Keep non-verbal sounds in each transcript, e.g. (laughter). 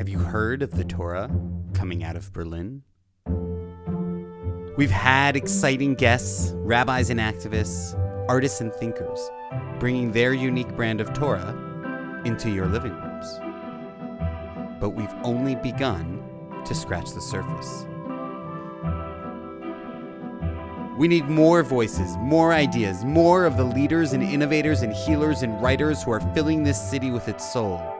Have you heard of the Torah coming out of Berlin? We've had exciting guests, rabbis and activists, artists and thinkers, bringing their unique brand of Torah into your living rooms. But we've only begun to scratch the surface. We need more voices, more ideas, more of the leaders and innovators and healers and writers who are filling this city with its soul.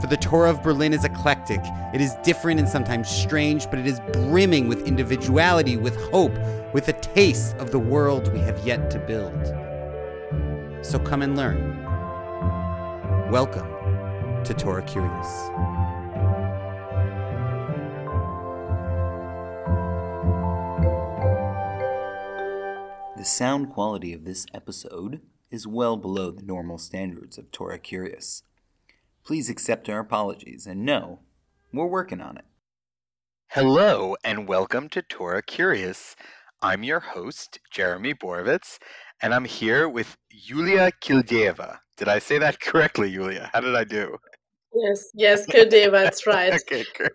For the Torah of Berlin is eclectic, it is different and sometimes strange, but it is brimming with individuality, with hope, with a taste of the world we have yet to build. So come and learn. Welcome to Torah Curious. The sound quality of this episode is well below the normal standards of Torah Curious. Please accept our apologies and know we're working on it. Hello, and welcome to Torah Curious. I'm your host, Jeremy Borovitz, and I'm here with Yulia Kildeeva. Did I say that (laughs) correctly, Yulia? How did I do? Yes, yes, Kildeeva, that's (laughs) right. okay, great.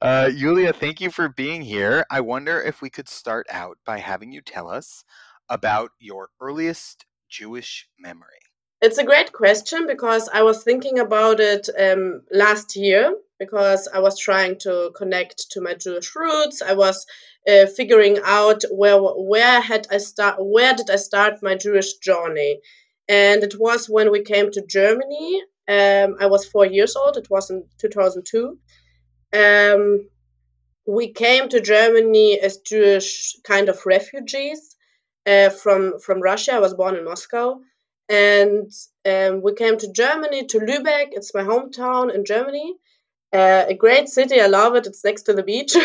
Uh, Yulia, thank you for being here. I wonder if we could start out by having you tell us about your earliest Jewish memory. It's a great question because I was thinking about it um, last year because I was trying to connect to my Jewish roots. I was uh, figuring out where where had I start where did I start my Jewish journey, and it was when we came to Germany. Um, I was four years old. It was in two thousand two, um, we came to Germany as Jewish kind of refugees uh, from from Russia. I was born in Moscow, and um, we came to Germany to Lübeck. It's my hometown in Germany. Uh, a great city. I love it. It's next to the beach.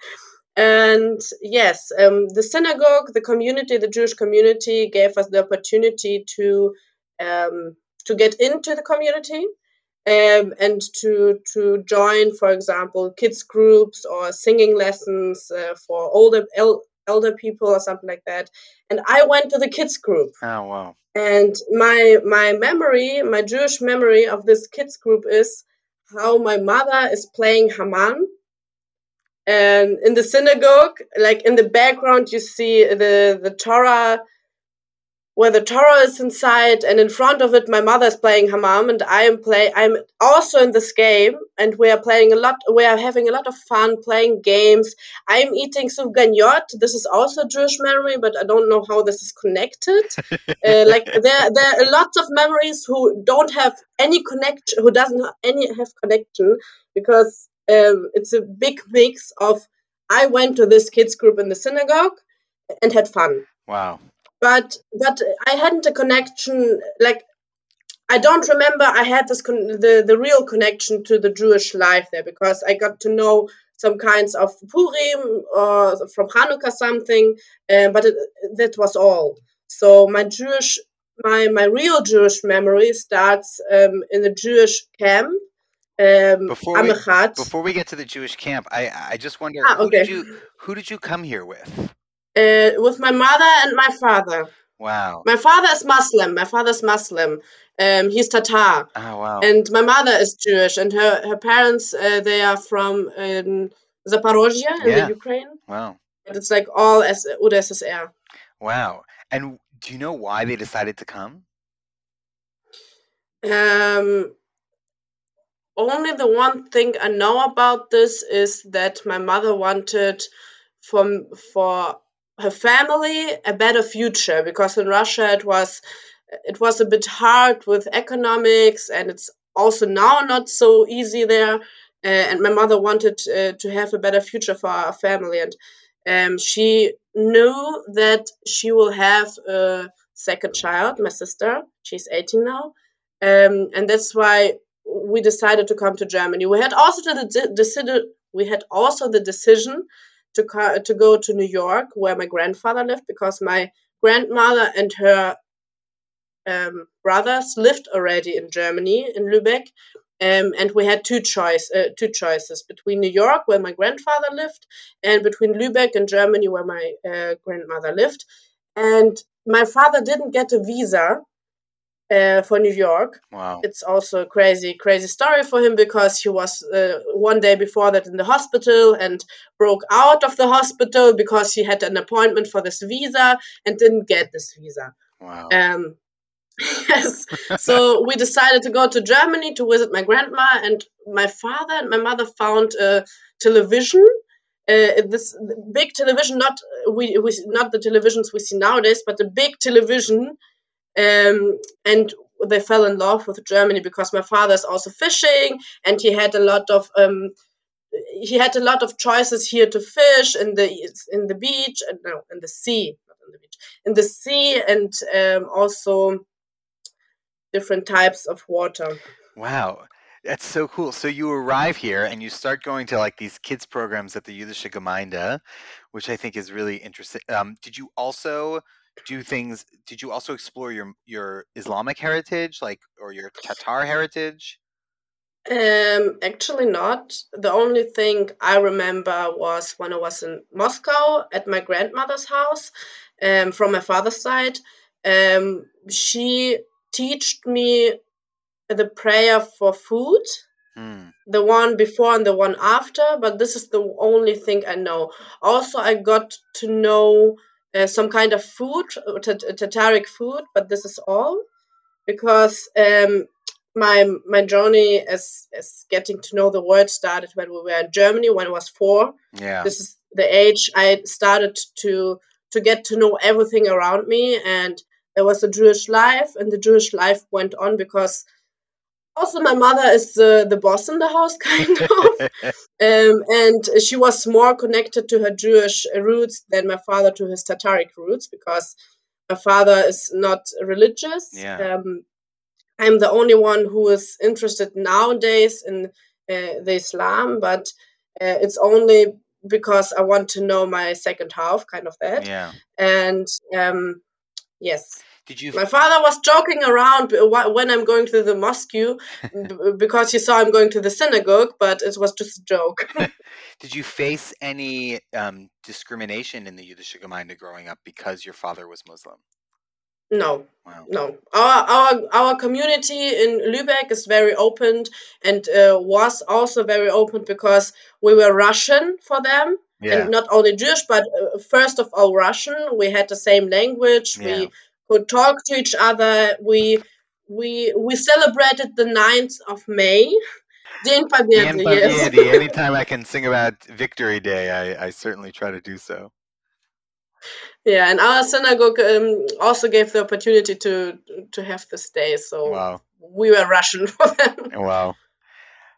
(laughs) and yes, um, the synagogue, the community, the Jewish community gave us the opportunity to um, to get into the community um, and to to join, for example, kids groups or singing lessons uh, for older elder people or something like that. And I went to the kids group. Oh wow! And my my memory, my Jewish memory of this kids group is how my mother is playing Haman. And in the synagogue, like in the background, you see the the Torah where the Torah is inside, and in front of it, my mother is playing Haman, and I am play. I'm also in this game, and we are playing a lot. We are having a lot of fun playing games. I'm eating sufganiyot. This is also Jewish memory, but I don't know how this is connected. (laughs) uh, like there, there are lots of memories who don't have any connection, who doesn't have any have connection, because um, it's a big mix of. I went to this kids group in the synagogue and had fun. Wow but but I hadn't a connection like I don't remember I had this con- the the real connection to the Jewish life there because I got to know some kinds of Purim or from Hanukkah something, uh, but it, that was all. So my Jewish my my real Jewish memory starts um, in the Jewish camp. Um, before, we, before we get to the Jewish camp, I I just wonder ah, okay. who did you who did you come here with? Uh, with my mother and my father. Wow. My father is Muslim. My father's Muslim. Um, he's Tatar. Oh wow. And my mother is Jewish, and her her parents uh, they are from um, Zaporozhye in yeah. the Ukraine. Wow. But it's like all as UdSSR. Wow. And do you know why they decided to come? Um, only the one thing I know about this is that my mother wanted from for her family a better future because in Russia it was it was a bit hard with economics and it's also now not so easy there. Uh, and my mother wanted uh, to have a better future for our family. And um, she knew that she will have a second child my sister. She's 18 now. Um, and that's why we decided to come to germany. We had also the decision we had also the decision to to go to New York where my grandfather lived because my grandmother and her um, brothers lived already in Germany in Lübeck. Um, and we had two choice uh, two choices between New York where my grandfather lived and between Lübeck and Germany where my uh, grandmother lived. And my father didn't get a visa uh, for New York. Wow. It's also a crazy, crazy story for him because he was uh, one day before that in the hospital and broke out of the hospital because he had an appointment for this visa and didn't get this visa. Wow. Um, (laughs) yes. So we decided to go to Germany to visit my grandma, and my father and my mother found a television. Uh, this big television, not we, we not the televisions we see nowadays, but the big television um, and they fell in love with Germany because my father is also fishing, and he had a lot of um, he had a lot of choices here to fish in the in the beach and no in the sea, not in the beach, in the sea, and um, also different types of water. Wow. That's so cool. So you arrive here and you start going to like these kids programs at the Jüdische Gemeinde, which I think is really interesting. Um, did you also do things? Did you also explore your your Islamic heritage, like or your Tatar heritage? Um, actually not. The only thing I remember was when I was in Moscow at my grandmother's house, um, from my father's side. Um, she taught me the prayer for food, Hmm. the one before and the one after, but this is the only thing I know. Also, I got to know uh, some kind of food, Tataric food, but this is all because um, my my journey as as getting to know the world started when we were in Germany when I was four. Yeah. This is the age I started to to get to know everything around me, and there was a Jewish life, and the Jewish life went on because also my mother is the the boss in the house, (laughs) kind of. Um, and she was more connected to her Jewish roots than my father to his Tataric roots because my father is not religious. Yeah. Um, I'm the only one who is interested nowadays in uh, the Islam, but uh, it's only because I want to know my second half, kind of that. yeah. And um, yes, Did you? my father was joking around when I'm going to the mosque because he saw I'm going to the synagogue, but it was just a joke. (laughs) Did you face any um, discrimination in the Jüdische Gemeinde growing up because your father was Muslim? no, Wow. no. Our our our community in Lübeck is very open and uh, was also very open because we were Russian for them. Yeah. and not only Jewish, but uh, first of all Russian. We had the same language. Yeah. We could talk to each other. We we we celebrated the 9th of May. (laughs) Dien yes. (laughs) Anytime I can sing about Victory Day, I, I certainly try to do so. Yeah, and our synagogue um, also gave the opportunity to to have this day, so wow. we were Russian (laughs) for them. Wow,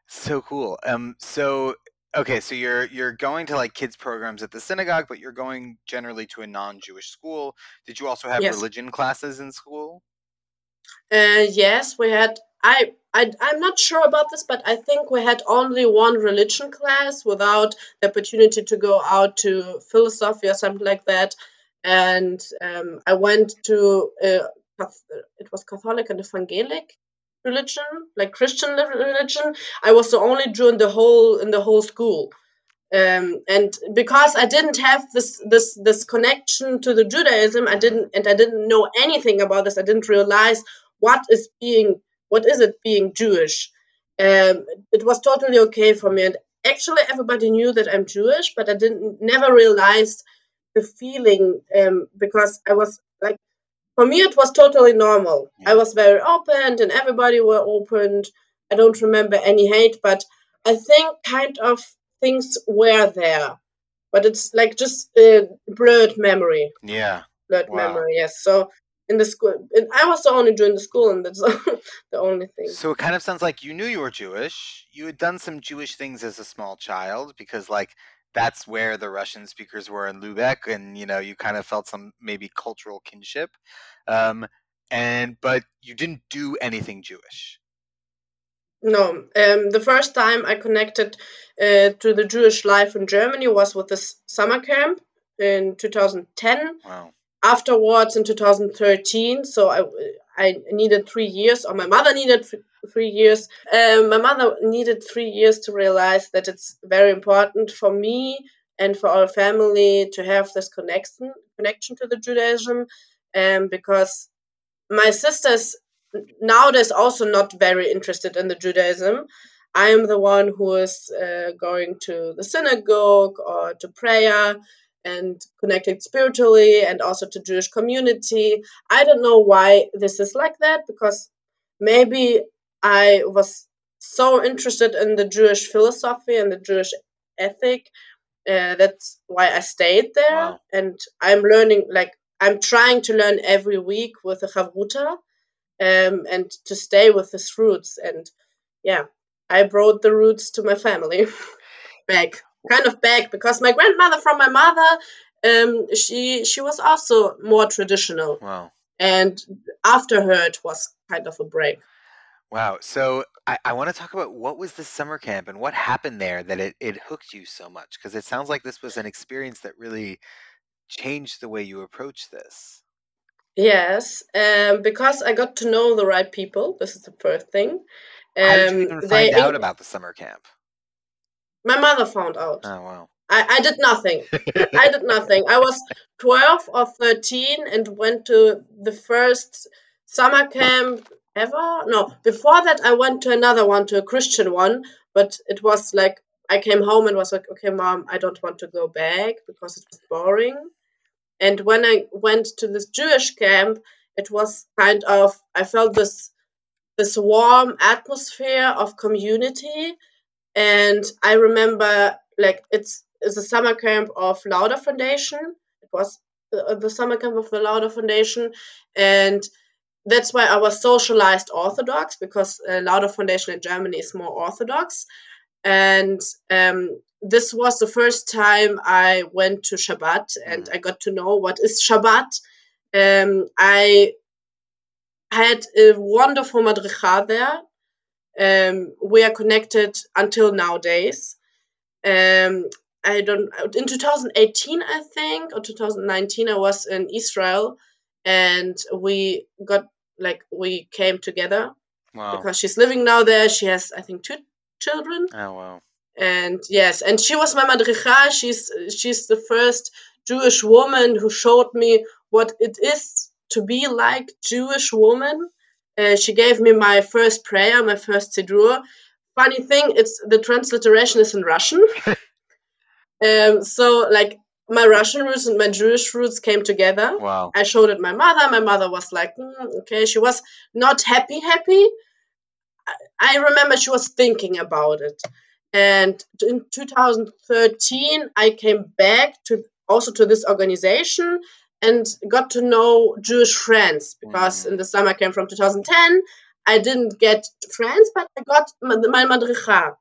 so cool. Um, so okay, so you're you're going to like kids programs at the synagogue, but you're going generally to a non-Jewish school. Did you also have Yes. religion classes in school? Uh, yes, we had. I, I I'm not sure about this, but I think we had only one religion class without the opportunity to go out to philosophy or something like that. And um, I went to uh, Cath- it was Catholic and Evangelic religion, like Christian religion. I was the only Jew in the whole in the whole school. Um, and because I didn't have this this this connection to the Judaism, I didn't and I didn't know anything about this. I didn't realize what is being what is it being Jewish. Um, it was totally okay for me, and actually everybody knew that I'm Jewish, but I didn't never realized the feeling um, because I was like for me it was totally normal. I was very open, and everybody were opened. I don't remember any hate, but I think kind of things were there, but it's like just a blurred memory, Yeah. blurred Wow. memory. Yes. So in the school, and I was the only Jew in the school, and that's (laughs) the only thing. So it kind of sounds like you knew you were Jewish. You had done some Jewish things as a small child because like that's where the Russian speakers were in Lübeck and you know you kind of felt some maybe cultural kinship. Um and but you didn't do anything Jewish. No, um, the first time I connected uh, to the Jewish life in Germany was with this summer camp in 2010. Wow. Afterwards, in 2013, so I I needed three years, or my mother needed three years. Um, my mother needed three years to realize that it's very important for me and for our family to have this connection connection to the Judaism, um, because my sisters nowadays also not very interested in the Judaism. I am the one who is uh, going to the synagogue or to prayer and connected spiritually and also to Jewish community. I don't know why this is like that because maybe I was so interested in the Jewish philosophy and the Jewish ethic. Uh, that's why I stayed there, wow. and I'm learning. Like I'm trying to learn every week with the chavruta, um, and to stay with his roots. And yeah, I brought the roots to my family (laughs) back, kind of back, because my grandmother from my mother, um, she she was also more traditional. Wow. And after her, it was kind of a break. Wow. So I, I want to talk about what was the summer camp and what happened there that it, it hooked you so much? Because it sounds like this was an experience that really changed the way you approach this. Yes, um, because I got to know the right people. This is the first thing. Um, How did you even find out about the summer camp? My mother found out. Oh wow. I, I did nothing. I did nothing. I was 12 or 13 and went to the first summer camp ever. No, before that, I went to another one, to a Christian one, but it was like I came home and was like, okay, mom, I don't want to go back because it was boring. And when I went to this Jewish camp, it was kind of I felt this this warm atmosphere of community, and I remember like it's it's a summer camp of Lauder Foundation. It was the, the summer camp of the Lauder Foundation, and that's why I was socialized Orthodox because uh, Lauder Foundation in Germany is more Orthodox. And um, this was the first time I went to Shabbat and mm. I got to know what is Shabbat. Um, I had a wonderful madricha there. Um, we are connected until nowadays. Um, I don't. In 2018, I think, or 2019, I was in Israel, and we got like we came together wow. because she's living now there. She has, I think, two children. Oh wow! And yes, and she was my madricha. She's she's the first Jewish woman who showed me what it is to be like Jewish woman. Uh, she gave me my first prayer, my first siddur. Funny thing, it's the transliteration is in Russian. (laughs) um, so like my Russian roots and my Jewish roots came together. Wow. I showed it my mother. My mother was like, mm, okay. She was not happy, happy. I remember she was thinking about it. And in 2013, I came back to also to this organization and got to know Jewish friends because mm. in the summer came from 2010, I didn't get friends, but I got my, my madricha.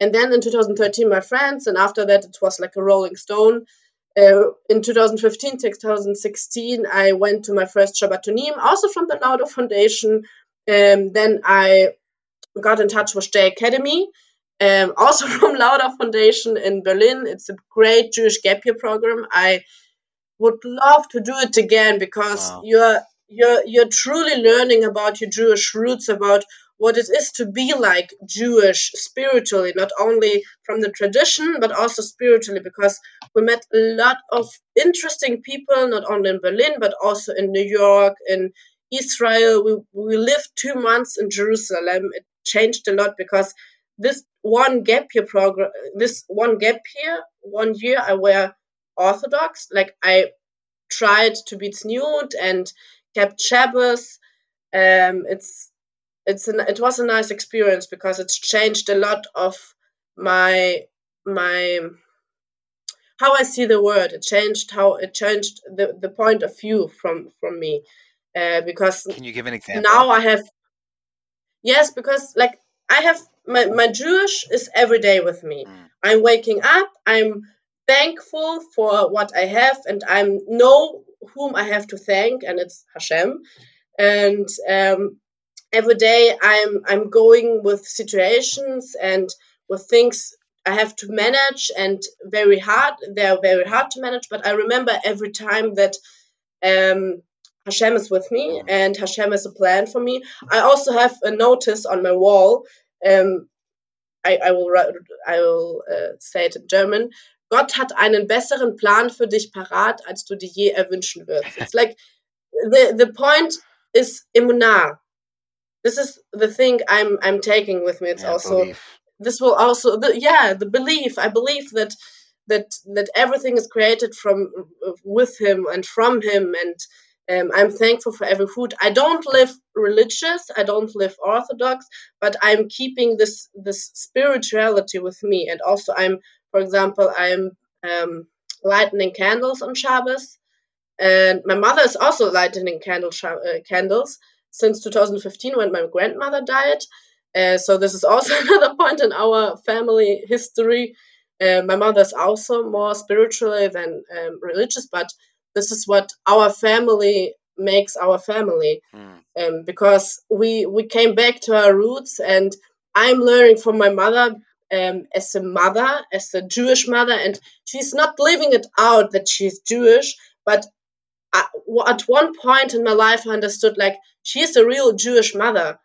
And then in 2013, my friends, and after that, it was like a rolling stone uh, in 2015, 2016, I went to my first Shabbatonim, also from the Lauder Foundation. Um, then I got in touch with J Academy, um, (laughs) also from Lauder Foundation in Berlin. It's a great Jewish gap year program. I would love to do it again because wow. you're you're you're truly learning about your Jewish roots, about what it is to be like Jewish spiritually, not only from the tradition, but also spiritually, because we met a lot of interesting people, not only in Berlin, but also in New York, in Israel. We, we lived two months in Jerusalem. It changed a lot because this one gap year program, this one gap year, one year I were Orthodox. Like I tried to be tzniut and kept Shabbos. Um, it's it's an it was a nice experience because it's changed a lot of my my how I see the world. It changed how it changed the, the point of view from from me. Uh, because can you give an example? Now I have yes, because like I have my, my Jewish is every day with me. Mm. I'm waking up, I'm thankful for what I have and I'm know whom I have to thank and it's Hashem. And um, every day I'm I'm going with situations and with things I have to manage and very hard. They're very hard to manage, but I remember every time that um, Hashem is with me and Hashem has a plan for me. I also have a notice on my wall. Um, I, I will I will uh, say it in German. Gott hat einen besseren Plan für dich parat, als du dir je erwünschen wirst. It's like the the point is emunah this is the thing I'm I'm taking with me. It's Yeah, also belief. this will also the, yeah the belief. I believe that that that everything is created from with him and from him. And um, i'm thankful for every food. I don't live religious. I don't live orthodox. But i'm keeping this this spirituality with me. And also i'm for example i'm um, lighting candles on shabbos. And my mother is also lighting candle uh, candles since 2015 when my grandmother died. Uh, so this is also (laughs) another point in our family history. Uh, my mother is also more spiritual than um, religious, but this is what our family makes our family. Mm. um, because we we came back to our roots and i'm learning from my mother um, as a mother as a jewish mother and she's not living it out that she's jewish but I, at one point in my life i understood like she's a real jewish mother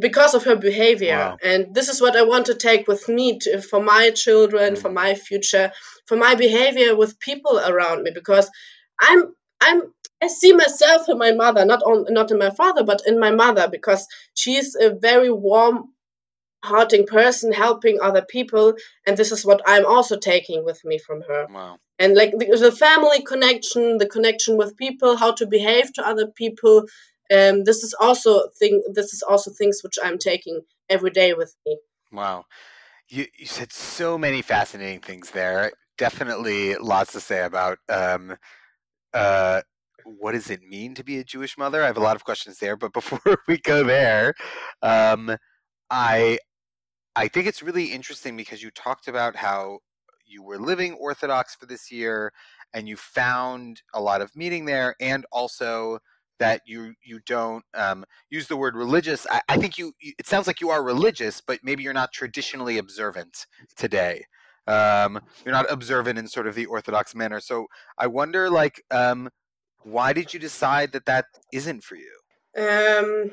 because of her behavior Wow. and this is what i want to take with me to, for my children for Mm. my future for my behavior with people around me because i'm i'm i see myself in my mother not on not in my father but in my mother because she's a very warm hearting person helping other people and this is what i'm also taking with me from her Wow. and like the, the family connection the connection with people how to behave to other people um, this is also thing this is also things which i'm taking every day with me Wow. You, you said so many fascinating things there. Definitely lots to say about um, uh, what does it mean to be a Jewish mother? I have a lot of questions there, but (laughs) before we go there, um, I I think it's really interesting because you talked about how you were living Orthodox for this year and you found a lot of meaning there, and also that you you don't um, use the word religious. I, I think you. It sounds like you are religious, but maybe you're not traditionally observant today. Um, you're not observant in sort of the Orthodox manner. So I wonder, like, um, why did you decide that that isn't for you? um,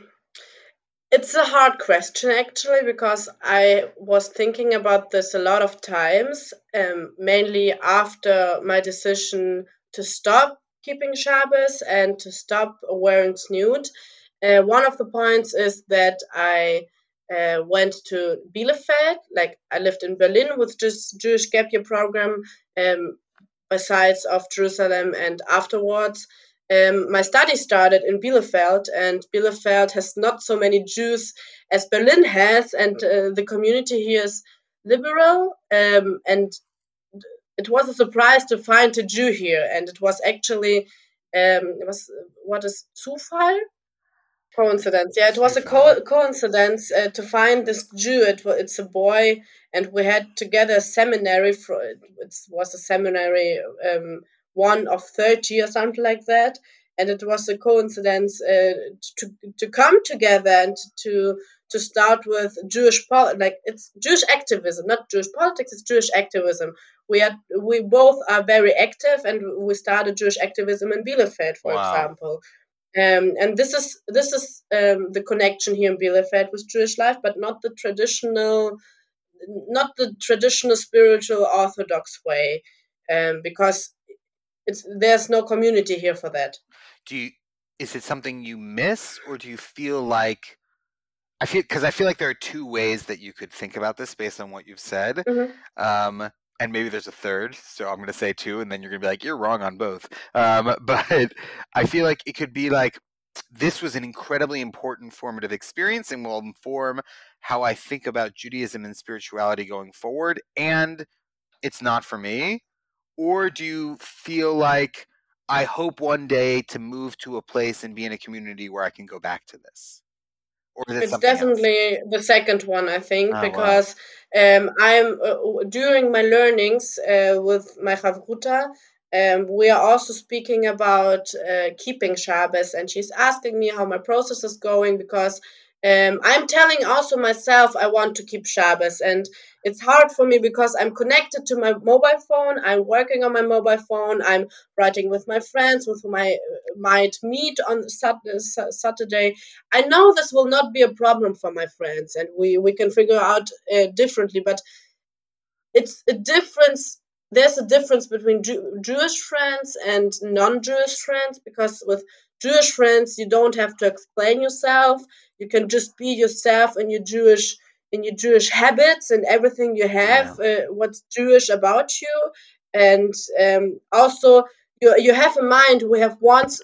it's a hard question actually because i was thinking about this a lot of times um, mainly after my decision to stop keeping shabbos and to stop wearing tzniut. Uh, one of the points is that i uh, went to bielefeld like i lived in berlin with just jewish gap year program um, besides of jerusalem and afterwards um, my study started in Bielefeld, and Bielefeld has not so many Jews as Berlin has, and uh, the community here is liberal. Um, and it was a surprise to find a Jew here, and it was actually um, it was what is Zufall? Coincidence. Yeah, it was a co- coincidence uh, to find this Jew. It, it's a boy, and we had together a seminary. For, it was a seminary, um, one of 30 or something like that. And it was a coincidence uh, to, to come together and to to start with Jewish pol- like it's Jewish activism, not Jewish politics. It's Jewish activism. We are we both are very active, and we started Jewish activism in Bielefeld, for Wow. example. Um, and this is this is um, the connection here in Bielefeld with Jewish life, but not the traditional, not the traditional spiritual Orthodox way, um, because it's there's no community here for that. do you is it something you miss or do you feel like i feel because i feel like there are two ways that you could think about this based on what you've said Mhm. um, and maybe there's a third so i'm going to say two and then you're going to be like you're wrong on both um, (laughs) but i feel like it could be like this was an incredibly important formative experience and will inform how i think about judaism and spirituality going forward and it's not for me or do you feel like I hope one day to move to a place and be in a community where I can go back to this? Or is it It's something else? definitely the second one, I think, Oh, wow. because um, I'm uh, during my learnings uh, with my Chavruta, um, we are also speaking about uh, keeping Shabbos, and she's asking me how my process is going because um, I'm telling also myself I want to keep Shabbos, and it's hard for me because I'm connected to my mobile phone. I'm working on my mobile phone. I'm writing with my friends, with whom I uh, might meet on Saturday. I know this will not be a problem for my friends, and we we can figure out uh, differently. But it's a difference. There's a difference between Jew- Jewish friends and non-Jewish friends because with Jewish friends, you don't have to explain yourself. You can just be yourself in your Jewish in your Jewish habits and everything you have. Uh, what's Jewish about you, and um, also you you have in mind we have once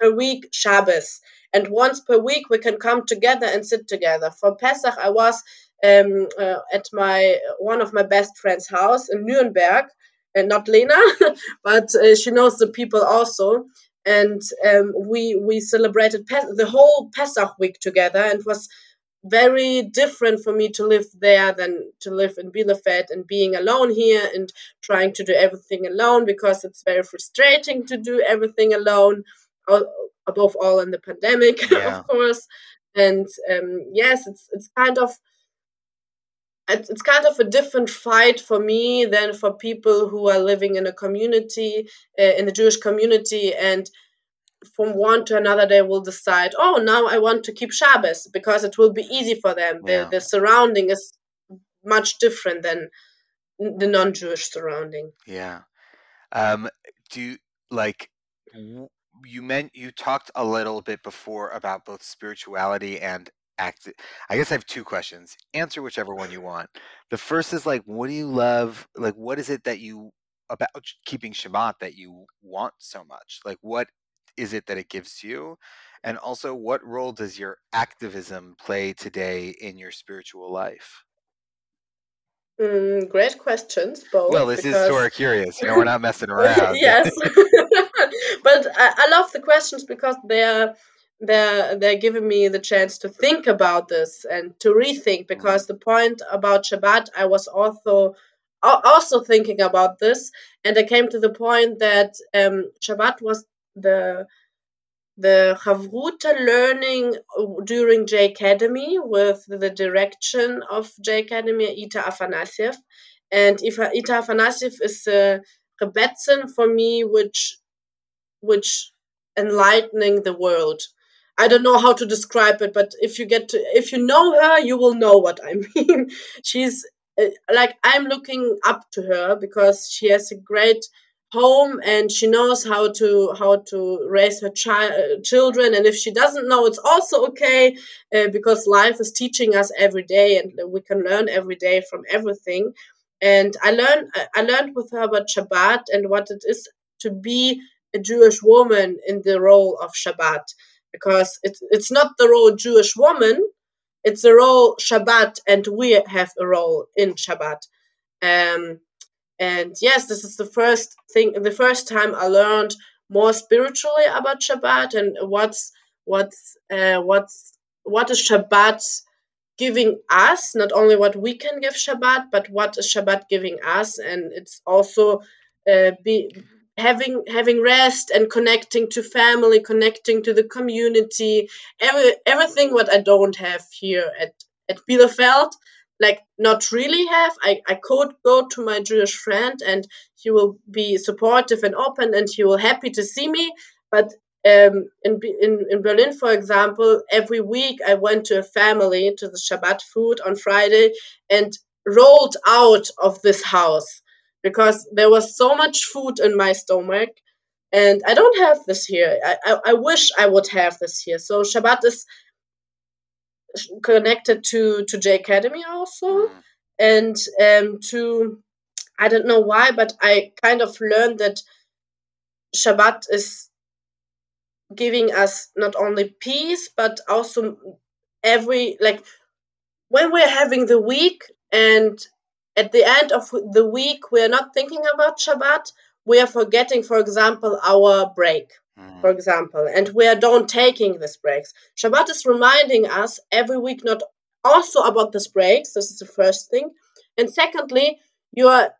per week Shabbos, and once per week we can come together and sit together. For Pesach, I was um, uh, at my one of my best friends' house in Nuremberg, and not Lena, (laughs) but uh, she knows the people also. And um, we we celebrated Pes- the whole Pesach week together, and it was very different for me to live there than to live in Bielefeld and being alone here and trying to do everything alone because it's very frustrating to do everything alone, above all in the pandemic, (laughs) yeah. of course. And um, yes, it's it's kind of it's, it's kind of a different fight for me than for people who are living in a community uh, in the Jewish community and from one to another they will decide oh now i want to keep shabbos because it will be easy for them. Yeah. the, the surrounding is much different than the non-jewish surrounding. Yeah. Um do you like you meant you talked a little bit before about both spirituality and act i guess i have two questions answer whichever one you want the first is like what do you love like what is it that you about keeping shabbat that you want so much like what is it that it gives you? And also, what role does your activism play today in your spiritual life? Mm, great questions, both. Well, this because... is Torah Curious. You know, we're (laughs) not messing around. yes, (laughs) but I, I, love the questions because they're they're they're giving me the chance to think about this and to rethink. Mm-hmm. Because the point about Shabbat, I was also also thinking about this, and I came to the point that um, Shabbat was the the Chavruta learning during J Academy with the direction of J Academy, Ita Afanasyev And Ita Afanasyev is a Rebbetzin for me, which which enlightening the world. I don't know how to describe it, but if you get to, if you know her, you will know what I (laughs) mean. She's uh, like I'm looking up to her because she has a great home and she knows how to how to raise her child uh, children. And if she doesn't know it's also okay uh, because life is teaching us every day and we can learn every day from everything. And i learned i learned with her about shabbat and what it is to be a jewish woman in the role of shabbat because it's it's not the role jewish woman it's the role shabbat and we have a role in shabbat um, and yes, this is the first thing, the first time I learned more spiritually about Shabbat and what's what's uh, what's what is Shabbat giving us. Not only what we can give Shabbat, but what is Shabbat giving us, and it's also uh, be having having rest and connecting to family, connecting to the community. Every everything what I don't have here at at Bielefeld like not really have. I, I could go to my Jewish friend and he will be supportive and open and he will happy to see me. But um, in, in, in Berlin, for example, every week I went to a family to the Shabbat food on Friday and rolled out of this house because there was so much food in my stomach and I don't have this here. I, I, I wish I would have this here. So Shabbat is connected to to J Academy also, mm. and um, to I don't know why, but I kind of learned that Shabbat is giving us not only peace but also every like when we're having the week and at the end of the week we're not thinking about Shabbat, we are forgetting, for example, our break hmm. for example, and we are don't taking these breaks. Shabbat is reminding us every week not also about these breaks. This is the first thing, and secondly, you are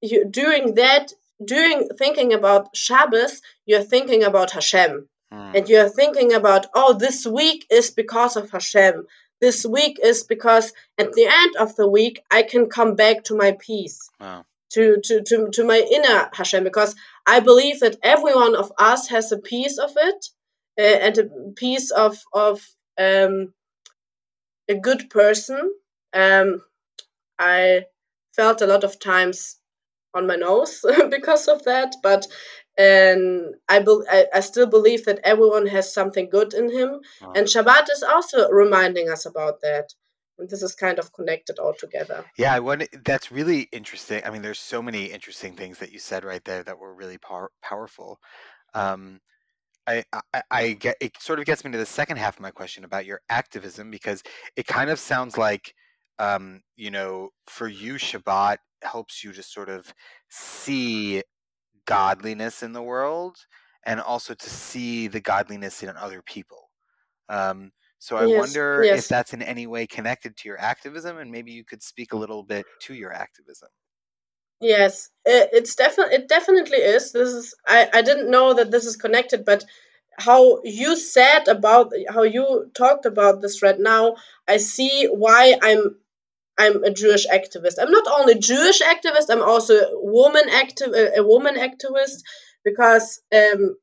you doing that doing thinking about Shabbos. You're thinking about Hashem, mm. and you're thinking about oh, this week is because of Hashem. This week is because at the end of the week I can come back to my peace. Wow to, to, to, to my inner Hashem because I believe that every one of us has a piece of it uh, and a piece of of um, a good person. Um, I felt a lot of times on my nose (laughs) because of that, but and I, be- I, I still believe that everyone has something good in him. Wow. And Shabbat is also reminding us about that. And this is kind of connected all together. Yeah, I want that's really interesting. I mean, there's so many interesting things that you said right there that were really power, powerful. Um, I, I, I get it sort of gets me to the second half of my question about your activism because it kind of sounds like um, you know, for you, Shabbat helps you to sort of see godliness in the world and also to see the godliness in other people. Um, so I Yes, wonder if that's in any way connected to your activism, and maybe you could speak a little bit to your activism. Yes, it, it's definitely it definitely is. This is I I didn't know that this is connected, but how you said about how you talked about this right now, I see why I'm I'm a Jewish activist. I'm not only Jewish activist. I'm also a woman active a, woman activist because um,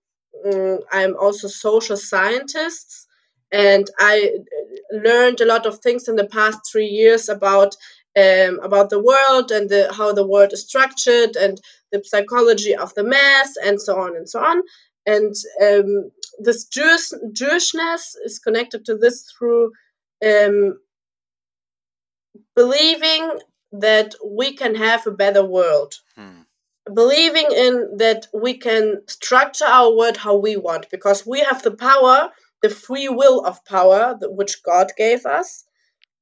mm, I'm also social scientist, and I uh, learned a lot of things in the past three years about um, about the world and the, how the world is structured and the psychology of the mass and so on and so on. And um, this Jewish, Jewishness is connected to this through um, believing that we can have a better world Hmm. believing in that we can structure our world how we want because we have the power the free will of power that, which god gave us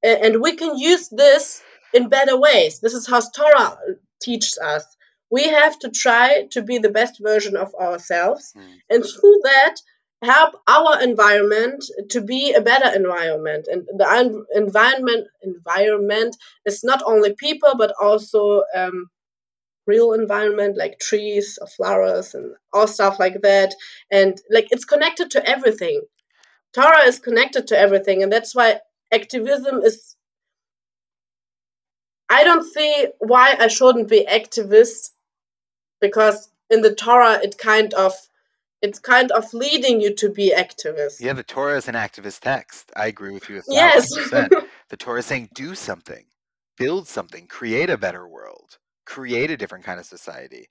and we can use this in better ways this is how torah teaches us we have to try to be the best version of ourselves Hmm. and through that help our environment to be a better environment. And the en- environment environment is not only people but also um, real environment like trees or flowers and all stuff like that. And like it's connected to everything. Torah is connected to everything and that's why activism is i don't see why i shouldn't be activist because in the torah it kind of it's kind of leading you to be activist Yeah, the Torah is an activist text. I agree with you yes. (laughs) The Torah is saying do something, build something, create a better world, create a different kind of society.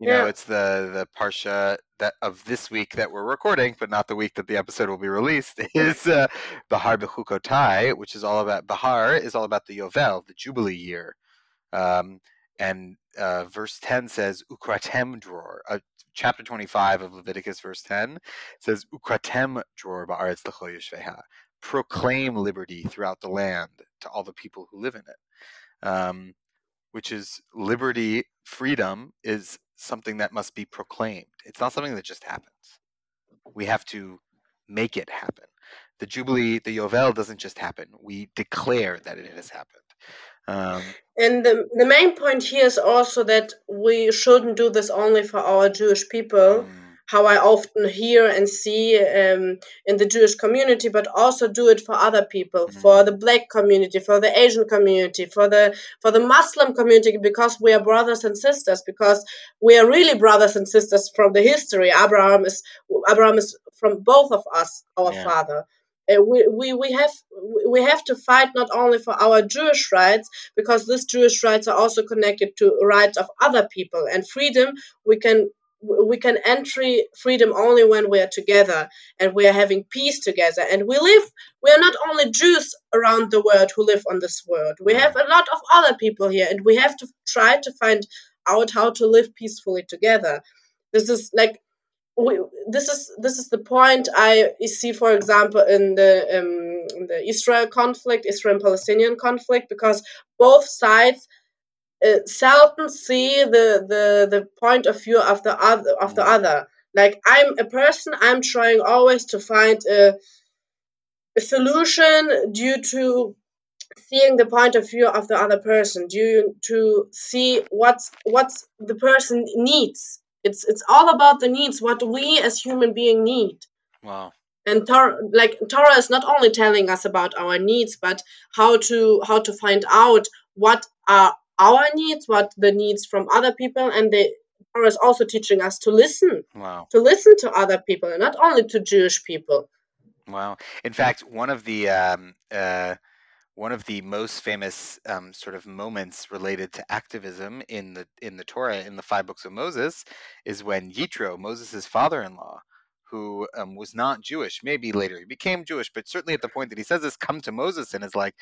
You know, it's the the parsha that of this week that we're recording, but not the week that the episode will be released. (laughs) Is uh, Bahar Bechukotai, which is all about Bahar is all about the Yovel, the Jubilee year. Um, and uh, verse 10 says, Ukratem dror. Uh, chapter 25 of Leviticus, verse 10 says, Ukratem dror ba'aretz l'chol. Proclaim liberty throughout the land to all the people who live in it. Um, which is liberty, freedom is something that must be proclaimed. It's not something that just happens. We have to make it happen. The Jubilee, the Yovel doesn't just happen. We declare that it has happened. Um, And the, the main point here is also that we shouldn't do this only for our Jewish people, mm, how I often hear and see um, in the Jewish community, but also do it for other people, for mm, the Black community, for the Asian community, for the for the Muslim community, because we are brothers and sisters, because we are really brothers and sisters from the history. Abraham is Abraham is from both of us, our yeah. father. Uh, we, we, we have we have to fight not only for our Jewish rights because these Jewish rights are also connected to rights of other people and freedom. We can we can entry freedom only when we are together and we are having peace together and we live we are not only jews around the world who live on this world we have a lot of other people here and we have to try to find out how to live peacefully together this is like we, this is this is the point I see, for example, in the um, in the Israel conflict, Israel Palestinian conflict, because both sides uh, seldom see the, the the point of view of the other of the Mm, other. Like I'm a person, I'm trying always to find a, a solution due to seeing the point of view of the other person due to see what's what's the person needs it's it's all about the needs what we as human being need Wow. and Torah, like Torah is not only telling us about our needs but how to how to find out what are our needs what the needs from other people and the Torah is also teaching us to listen Wow. to listen to other people and not only to Jewish people Wow. In fact, one of the um, uh, one of the most famous um, sort of moments related to activism in the in the Torah in the five books of Moses is when Yitro, Moses' father-in-law, who um, was not Jewish, maybe later he became Jewish, but certainly at the point that he says this, come to Moses and is like,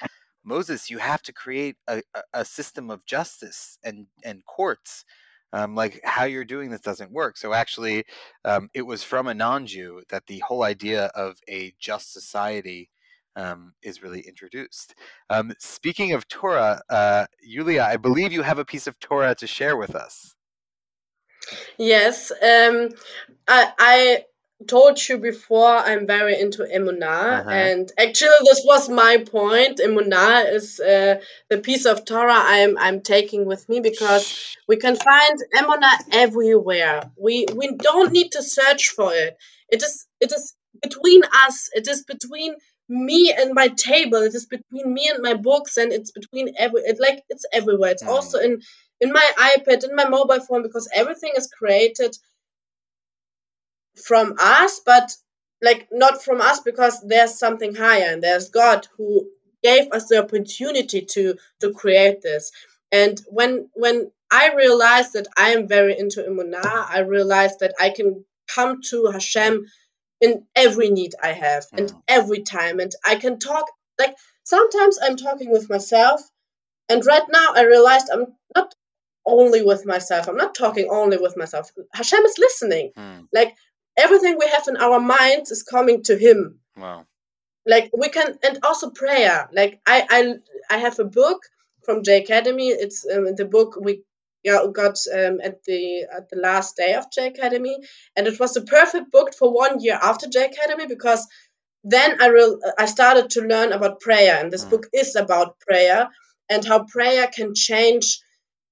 Moses, you have to create a, a system of justice and and courts. Um, like how you're doing this doesn't work. So actually, um, it was from a non-Jew that the whole idea of a just society um, is really introduced. Um, speaking of Torah, uh, Yulia, I believe you have a piece of Torah to share with us. Yes, um, I, I told you before I'm very into Emunah, Uh-huh. and actually this was my point. Emunah is uh, the piece of Torah I'm I'm taking with me because we can find Emunah everywhere. We we don't need to search for it. It is it is between us. It is between me and my table. It is between me and my books, and it's between every. It like it's everywhere. It's also in in my iPad, in my mobile phone, because everything is created from us, but like not from us because there's something higher and there's God who gave us the opportunity to to create this. And when when I realized that I am very into Emunah, I realized that I can come to Hashem in every need I have and Mm. every time. And I can talk like sometimes I'm talking with myself, and right now I realized I'm not only with myself. I'm not talking only with myself. Hashem is listening. Hmm. Like everything we have in our minds is coming to Him. Wow. Like we can, and also prayer. Like I, I, I have a book from J Academy. It's um, the book we yeah, got um, at the at the last day of J Academy, and it was the perfect book for one year after J Academy because then I real I started to learn about prayer, and this Mm. book is about prayer and how prayer can change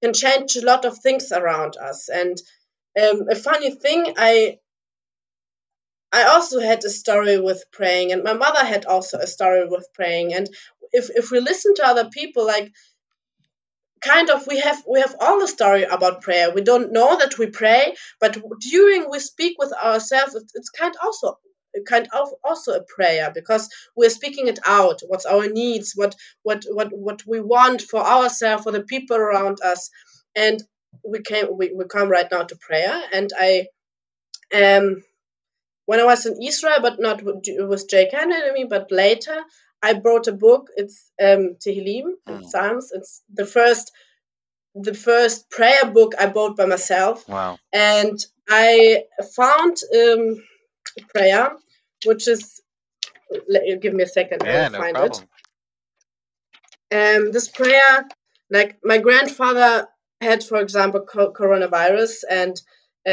can change a lot of things around us. And um, a funny thing, I I also had a story with praying, and my mother had also a story with praying. And if if we listen to other people, like kind of we have we have all the story about prayer. We don't know that we pray, but during we speak with ourselves, it's, kind also kind of also a prayer because we're speaking it out. What's our needs? What what what what we want for ourselves, for the people around us, and we came we, we come right now to prayer. And I um when I was in Israel, but not with with J Academy, but later, I brought a book. It's um, Tehillim Mm. Psalms. It's the first, the first prayer book I bought by myself, Wow. and I found um, a prayer, which is. Let, give me a second. Yeah, will no find problem. it. Um, this prayer, like my grandfather had, for example, co- coronavirus, and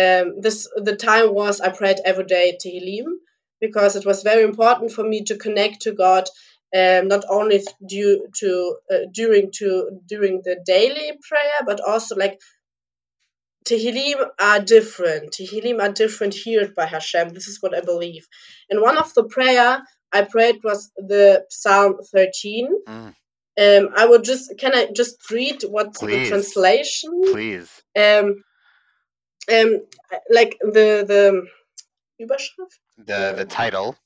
um, this the time was I prayed every day Tehillim because it was very important for me to connect to God, um, not only due to uh, during to during the daily prayer, but also like Tehillim are different. Tehillim are different heard by Hashem. This is what I believe. And one of the prayer I prayed was the Psalm 13. Mm. Um, I would just can I just read what's the translation? Please. Um, um, like the the Überschrift. The the Um, title.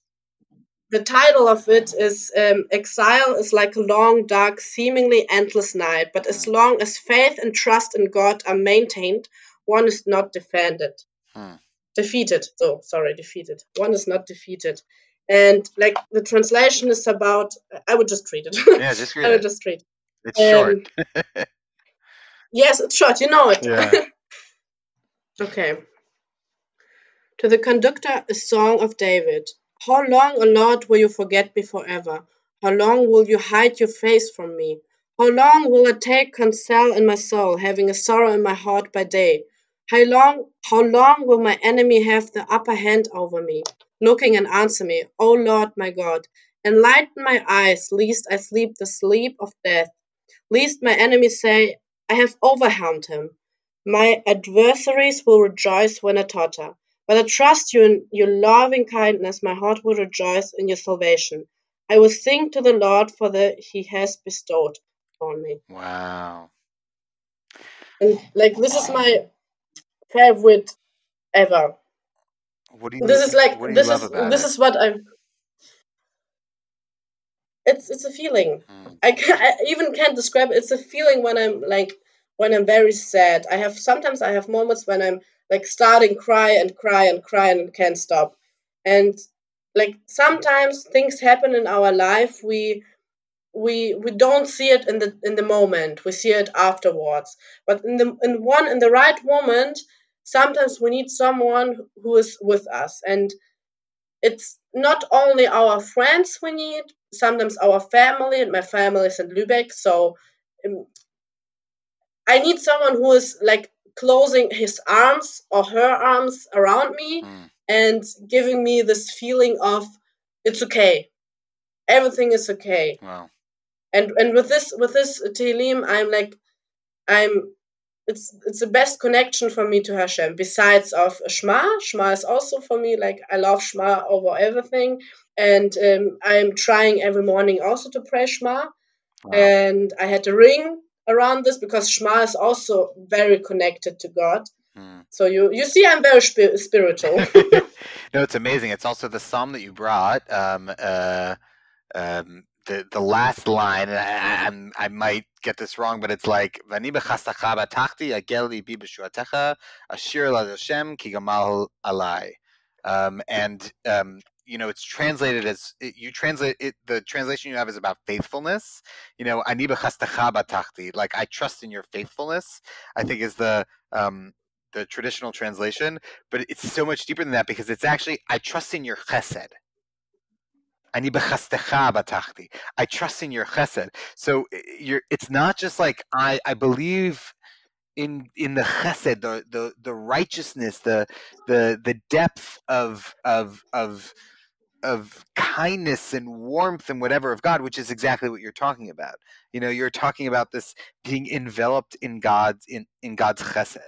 The title of it is um, Exile is like a long, dark, seemingly endless night, but as long as faith and trust in God are maintained, one is not defended. Hmm. Defeated. So, sorry, defeated. One is not defeated. And like the translation is about, I would just read it. Yeah, just (laughs) read it. I would it. just read. It. It's short. Yes, it's short, you know it. Yeah. (laughs) Okay. To the conductor, a song of David. How long, O Lord, will you forget me forever? How long will you hide your face from me? How long will I take counsel in my soul, having a sorrow in my heart by day? How long, how long will my enemy have the upper hand over me, looking and answer me, O Lord my God? Enlighten my eyes, lest I sleep the sleep of death, lest my enemies say, I have overwhelmed him. My adversaries will rejoice when I totter. But I trust you in your loving kindness. My heart will rejoice in your salvation. I will sing to the Lord for the he has bestowed on me. Wow. And like this is my favorite ever. What do you This is like this is this it? is what I'm it's it's a feeling. Mm. I, can, I even can't describe it. It's a feeling when I'm like when I'm very sad. I have sometimes I have moments when I'm like starting cry and cry and cry and can't stop. And like sometimes things happen in our life we we we don't see it in the in the moment. We see it afterwards. But in the in one in the right moment, sometimes we need someone who is with us and it's not only our friends we need sometimes our family and my family is in lübeck so um, i need someone who is like closing his arms or her arms around me Mm. and giving me this feeling of it's okay everything is okay Wow. and and with this with this Tehillim, I'm like I'm it's it's the best connection for me to Hashem besides of Shema. Shema is also for me like I love Shema over everything, and um, I'm trying every morning also to pray Shema. Wow. And I had a ring around this because Shema is also very connected to God. Mm. So you you see, I'm very spi- spiritual. (laughs) no, it's amazing. It's also the psalm that you brought. Um, uh, um, the the last line, and I, I might get this wrong, but it's like "Vani batachti agel libi b'shuatecha ashir la Hashem ki gamal alai," um, and um, you know it's translated as it, you translate it. The translation you have is about faithfulness. You know, like I trust in your faithfulness. I think is the um, the traditional translation but it's so much deeper than that because it's actually I trust in your chesed. Batachti. I trust in your chesed. So it's not just like I, I believe in in the chesed, the, the the righteousness, the the the depth of of of of kindness and warmth and whatever of God, which is exactly what you're talking about. You know, you're talking about this being enveloped in God's in in God's chesed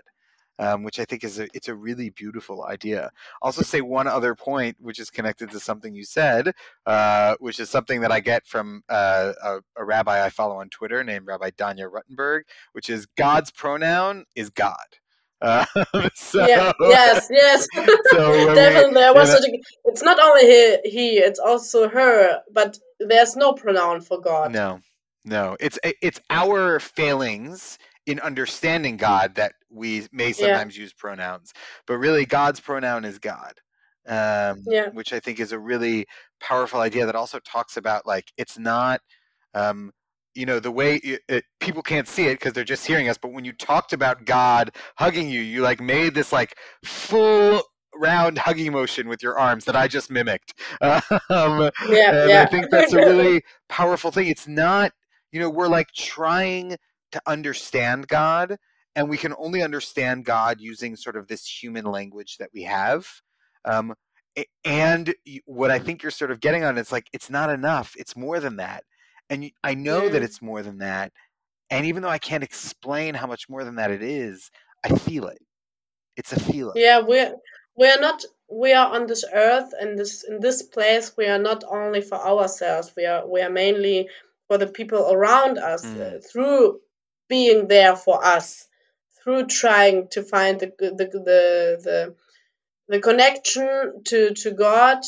um, which I think is a it's a really beautiful idea. Also say one other point, which is connected to something you said, uh, which is something that I get from uh, a, a rabbi I follow on Twitter named Rabbi Danya Ruttenberg, which is God's pronoun is God. Uh, (laughs) so, yeah. Yes. Yes. (laughs) So Definitely. I was. sort It's not only he, he. It's also her. But there's no pronoun for God. No, no. It's it's our failings in understanding God that we may sometimes use pronouns, but really God's pronoun is God. Um, Yeah. which I think is a really powerful idea that also talks about like it's not um, you know the way it, it, people can't see it because they're just hearing us but when you talked about god hugging you you like made this like full round hugging motion with your arms that i just mimicked (laughs) um, Yeah. and yeah. I think that's a really (laughs) powerful thing. It's not, you know, we're like trying to understand God, and we can only understand God using sort of this human language that we have. Um, and what I think you're sort of getting on, it's like it's not enough. It's more than that, and I know that Mm. it's more than that. And even though I can't explain how much more than that it is, I feel it. It's a feeling. Yeah, we're we are not we are on this earth and this in this place we are not only for ourselves. We are we are mainly for the people around us Mm. uh, through being there for us, through trying to find the the the the, the connection to to God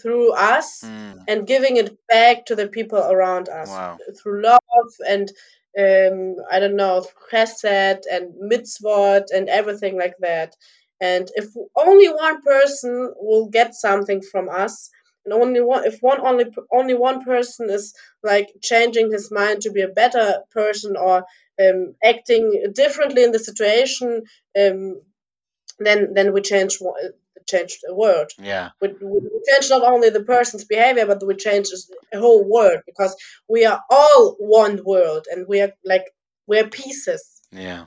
through us Mm, and giving it back to the people around us wow. through love and um, I don't know chesed and mitzvot and everything like that. And if only one person will get something from us, and only one if one only only one person is like changing his mind to be a better person or um, acting differently in the situation, um, then then we change change the world Yeah. we, we change not only the person's behavior but we change the whole world because we are all one world and we are like we're pieces Yeah.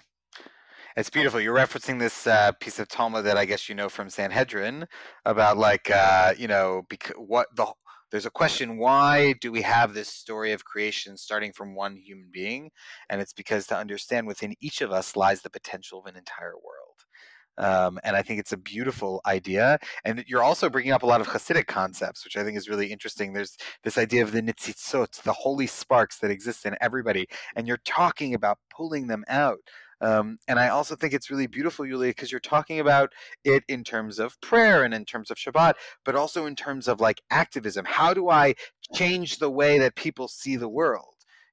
It's beautiful. You're referencing this uh, piece of Talmud that I guess you know from Sanhedrin about like uh, you know bec- what the there's a question why do we have this story of creation starting from one human being and it's because to understand within each of us lies the potential of an entire world um, and I think it's a beautiful idea. And you're also bringing up a lot of Hasidic concepts, which I think is really interesting. There's this idea of the nitzotzot, the holy sparks that exist in everybody, and you're talking about pulling them out. Um, and I also think it's really beautiful, Yulia, because you're talking about it in terms of prayer and in terms of Shabbat, but also in terms of like activism. How do I change the way that people see the world?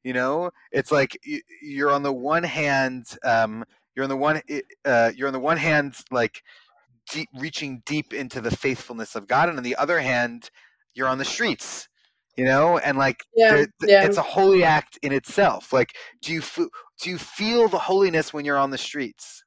You know, it's like you're on the one hand, um, you're on the one, uh, you're on the one hand, like deep, reaching deep into the faithfulness of God, and on the other hand, you're on the streets you know? And like yeah, yeah. it's a holy act in itself. Like do you do you feel the holiness when you're on the streets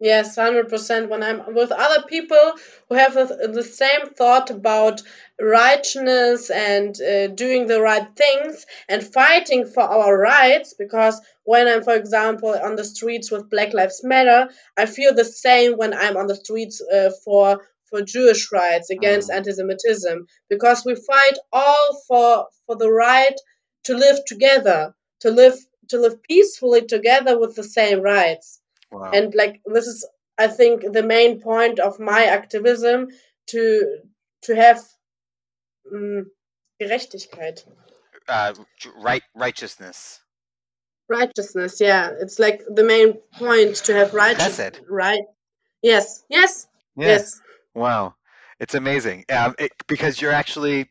Yes, 100%. When I'm with other people who have the, the same thought about righteousness and uh, doing the right things and fighting for our rights, because when I'm, for example, on the streets with Black Lives Matter, I feel the same when I'm on the streets uh, for for Jewish rights against mm. anti-Semitism, because we fight all for for the right to live together, to live to live peacefully together with the same rights. Wow. And like this is I think the main point of my activism to to have um, Gerechtigkeit. Uh, right righteousness. Righteousness, yeah. It's like the main point to have righteousness. Right. Yes. Yes. Yeah. Yes. Wow. It's amazing. Um, it, because you're actually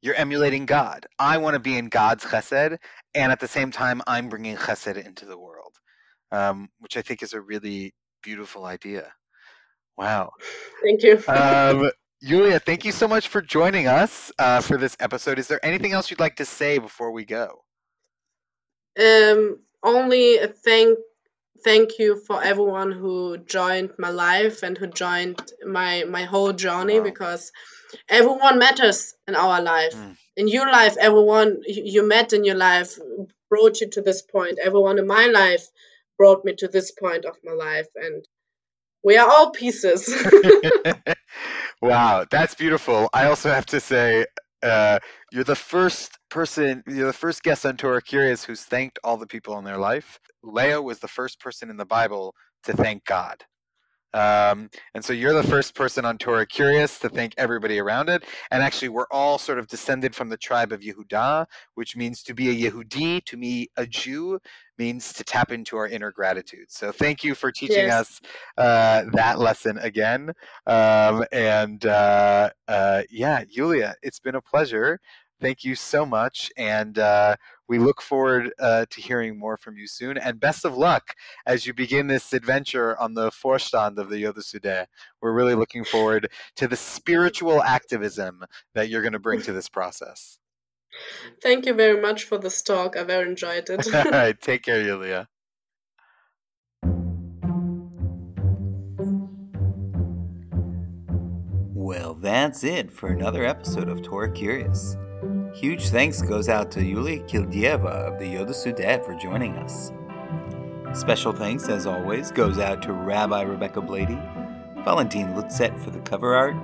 you're emulating God. I want to be in God's chesed, and at the same time, I'm bringing chesed into the world um, which I think is a really beautiful idea. Wow. Thank you. um, (laughs) Yulia, thank you so much for joining us uh, for this episode. Is there anything else you'd like to say before we go? Um, only a thank thank you for everyone who joined my life and who joined my my whole journey wow. because everyone matters in our life. Mm. In your life, everyone you met in your life brought you to this point. Everyone in my life brought me to this point of my life and we are all pieces. (laughs) (laughs) Wow that's beautiful. I also have to say uh, you're the first person you're the first guest on torah curious who's thanked all the people in their life. Leah was the first person in the bible to thank god um, and so you're the first person on Torah Curious to thank everybody around it. And actually, we're all sort of descended from the tribe of Yehuda, which means to be a Yehudi, to me, a Jew, means to tap into our inner gratitude. So thank you for teaching us uh, that lesson again. Um, and uh, uh, yeah, Yulia, it's been a pleasure. Thank you so much. And uh, we look forward uh, to hearing more from you soon, and best of luck as you begin this adventure on the Vorstand of the Yodasude. We're really looking forward to the spiritual activism that you're going to bring to this process. Thank you very much for this talk. I very enjoyed it. All right, (laughs) (laughs) take care, Yulia. Well, that's it for another episode of Torah Curious. Huge thanks goes out to Yulia Kildieva of the Yoda Sudet for joining us. Special thanks, as always, goes out to Rabbi Rebecca Blady, Valentine Lutzet for the cover art,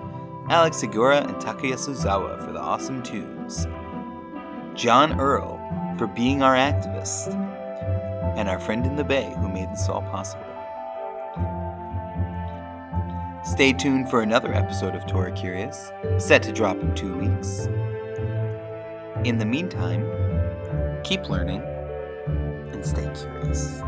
Alex Segura and Takaya Suzawa for the awesome tunes, John Earl for being our activist, and our friend in the Bay who made this all possible. Stay tuned for another episode of Torah Curious, set to drop in two weeks. In the meantime, keep learning and stay curious.